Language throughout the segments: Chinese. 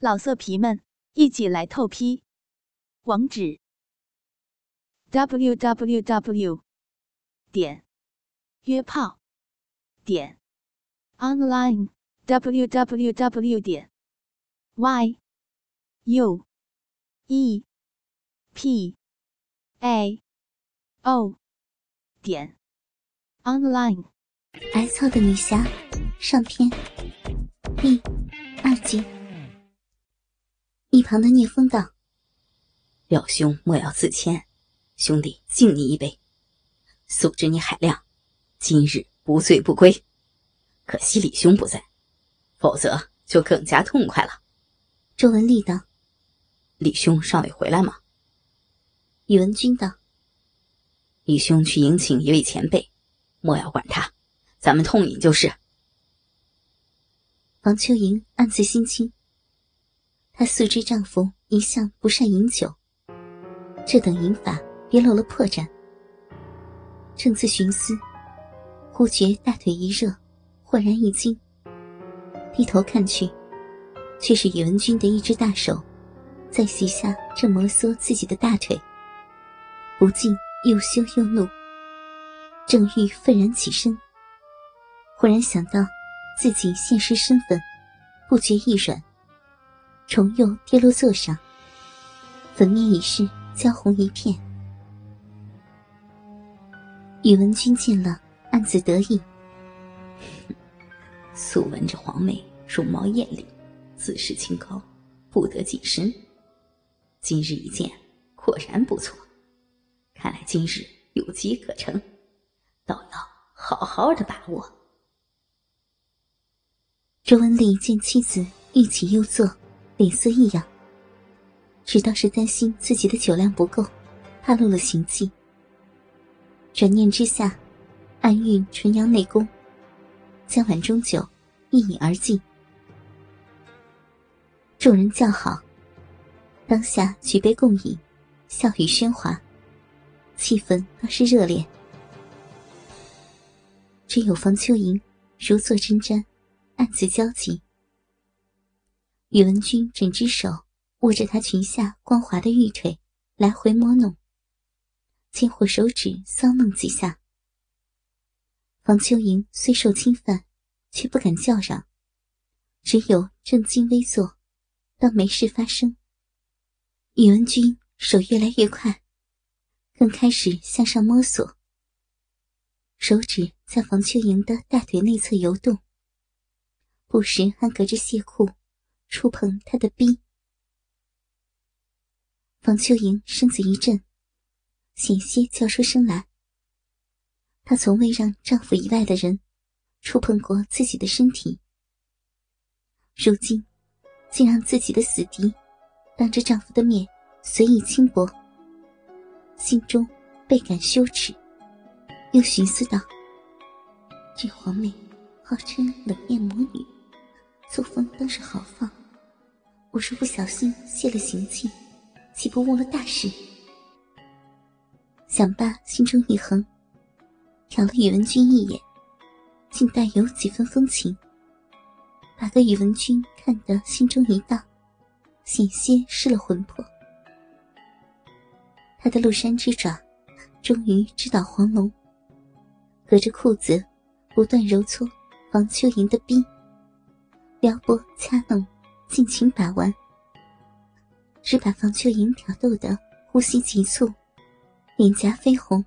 老色皮们，一起来透批！网址：w w w 点约炮点 online w w w 点 y u e p a o 点 online。挨操的女侠上篇第二集。一旁的聂风道：“表兄莫要自谦，兄弟敬你一杯，素知你海量，今日不醉不归。可惜李兄不在，否则就更加痛快了。”周文丽道：“李兄尚未回来吗？”宇文君道：“李兄去迎请一位前辈，莫要管他，咱们痛饮就是。”王秋莹暗自心惊。她素知丈夫一向不善饮酒，这等饮法别露了破绽。正自寻思，忽觉大腿一热，豁然一惊。低头看去，却是宇文君的一只大手，在膝下正摩挲自己的大腿。不禁又羞又怒，正欲愤然起身，忽然想到自己现实身份，不觉一软。重又跌落座上，粉面已是焦红一片。宇文君见了，暗自得意。素闻这皇妹容貌艳丽，自视清高，不得近身。今日一见，果然不错。看来今日有机可乘，倒要好好的把握。周文丽见妻子欲起又坐。脸色异样，只道是担心自己的酒量不够，怕露了行迹。转念之下，暗运纯阳内功，将碗中酒一饮而尽。众人叫好，当下举杯共饮，笑语喧哗，气氛倒是热烈。只有房秋莹如坐针毡，暗自焦急。宇文君整只手握着她裙下光滑的玉腿，来回摸弄，轻火手指搔弄几下。房秋莹虽受侵犯，却不敢叫嚷，只有正襟危坐，当没事发生。宇文君手越来越快，更开始向上摸索，手指在房秋莹的大腿内侧游动，不时还隔着亵裤。触碰他的逼，房秋莹身子一震，险些叫出声来。她从未让丈夫以外的人触碰过自己的身体，如今竟让自己的死敌当着丈夫的面随意轻薄，心中倍感羞耻，又寻思道：“这皇妹号称冷艳魔女，作风倒是豪放。”我若不小心泄了行迹，岂不误了大事？想罢，心中一横，瞟了宇文君一眼，竟带有几分风情，把个宇文君看得心中一荡，险些失了魂魄。他的鹿山之爪终于直捣黄龙，隔着裤子不断揉搓房秋莹的逼，撩拨掐弄。尽情把玩，只把房秋莹挑逗的呼吸急促，脸颊绯红。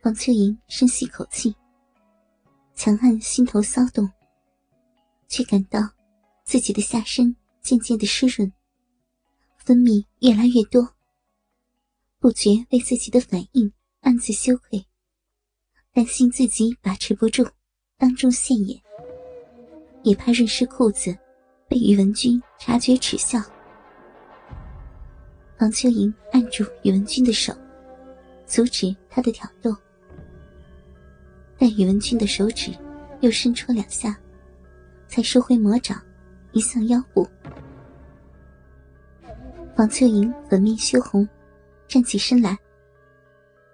房秋莹深吸口气，强按心头骚动，却感到自己的下身渐渐的湿润，分泌越来越多，不觉为自己的反应暗自羞愧，担心自己把持不住，当众现眼。也怕润湿裤子，被宇文君察觉耻笑。房秋莹按住宇文君的手，阻止他的挑逗。但宇文君的手指又伸戳两下，才收回魔掌，移向腰部。房秋莹粉面羞红，站起身来：“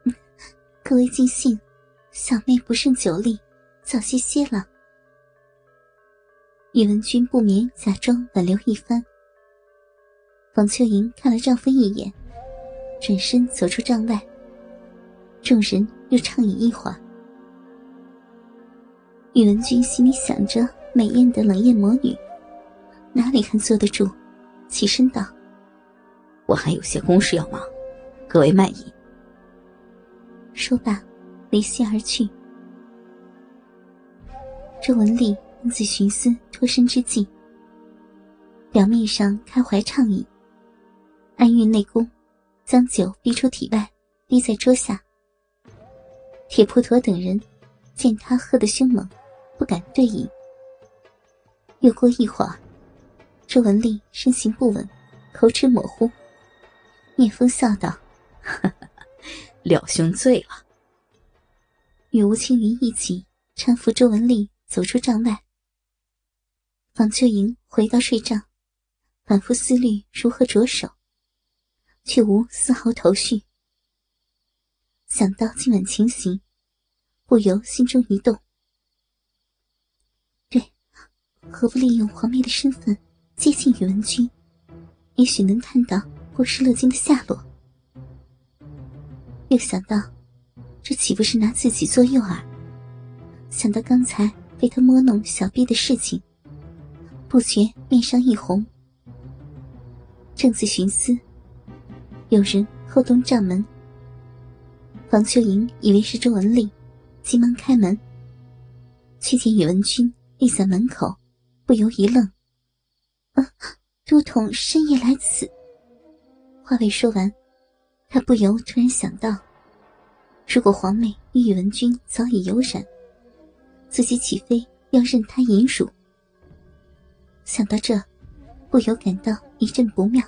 各位尽兴，小妹不胜酒力，早些歇了。”宇文君不免假装挽留一番。房秋莹看了丈夫一眼，转身走出帐外。众人又畅饮一会儿。宇文君心里想着美艳的冷艳魔女，哪里还坐得住？起身道：“我还有些公事要忙，各位慢饮。”说罢，离席而去。周文丽暗自寻思脱身之计，表面上开怀畅饮，暗运内功，将酒逼出体外，滴在桌下。铁扑陀等人见他喝得凶猛，不敢对饮。又过一会儿，周文丽身形不稳，口齿模糊。聂风笑道：“廖兄醉了。”与吴青云一起搀扶周文丽走出帐外。房秋莹回到睡帐，反复思虑如何着手，却无丝毫头绪。想到今晚情形，不由心中一动。对，何不利用皇妹的身份接近宇文君，也许能看到波失乐金的下落。又想到，这岂不是拿自己做诱饵？想到刚才被他摸弄小臂的事情，不觉面上一红。正自寻思，有人后动帐门。房秋莹以为是周文丽，急忙开门，却见宇文君立在门口，不由一愣：“啊，都统深夜来此。”话未说完，他不由突然想到，如果皇妹与宇文君早已有染，自己岂非要任他淫辱？想到这，不由感到一阵不妙。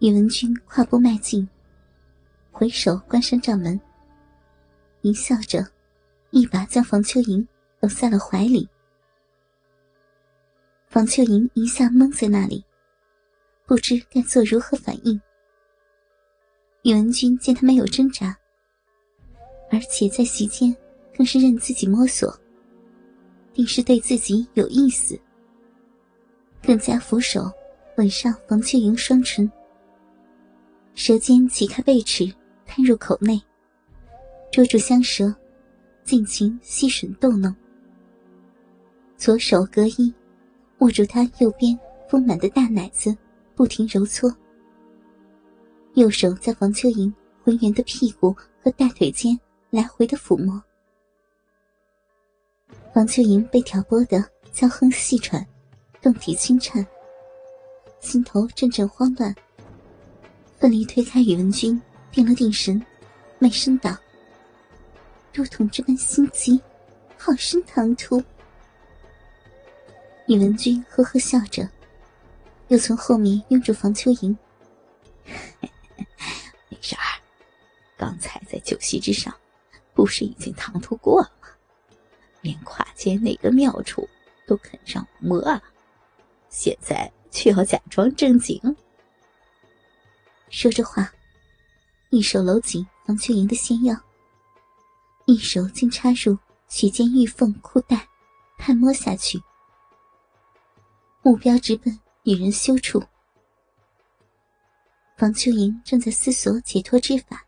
宇文君跨步迈进。回首关上帐门，淫笑着，一把将房秋莹搂在了怀里。房秋莹一下懵在那里，不知该做如何反应。宇文君见他没有挣扎，而且在席间更是任自己摸索，定是对自己有意思，更加俯首吻上房秋莹双唇，舌尖挤开贝齿。探入口内，捉住香舌，尽情吸吮逗弄。左手隔衣，握住他右边丰满的大奶子，不停揉搓；右手在房秋莹浑圆的屁股和大腿间来回的抚摸。房秋莹被挑拨得娇哼细喘，动体轻颤，心头阵阵慌乱，奋力推开宇文君。定了定神，媚声道：“都统这般心急，好生唐突。”宇文君呵呵笑着，又从后面拥住房秋莹：“没事儿，刚才在酒席之上，不是已经唐突过了吗？连胯间那个妙处都肯让我摸了，现在却要假装正经。”说着话。一手搂紧房秋莹的纤腰，一手竟插入许间玉凤裤带，探摸下去，目标直奔女人羞处。房秋莹正在思索解脱之法，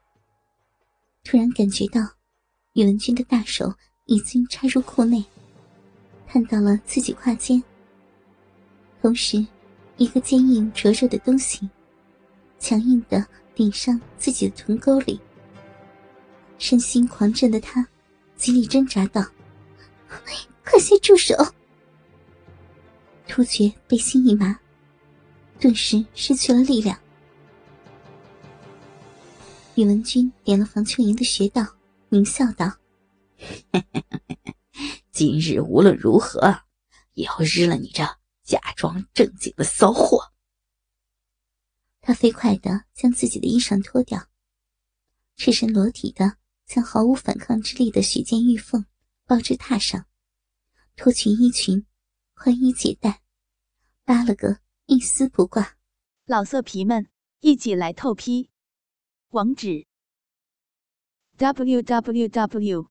突然感觉到宇文君的大手已经插入裤内，探到了自己胯间，同时，一个坚硬灼热的东西，强硬的。顶上自己的臀沟里，身心狂震的他，极力挣扎道：“快些住手！”突厥背心一麻，顿时失去了力量。宇文君点了房秋莹的穴道，狞笑道：“ 今日无论如何，也要日了你这假装正经的骚货。”他飞快的将自己的衣裳脱掉，赤身裸体的将毫无反抗之力的许间玉凤抱至榻上，脱去衣裙，宽衣解带，扒了个一丝不挂。老色皮们，一起来透批！网址：w w w.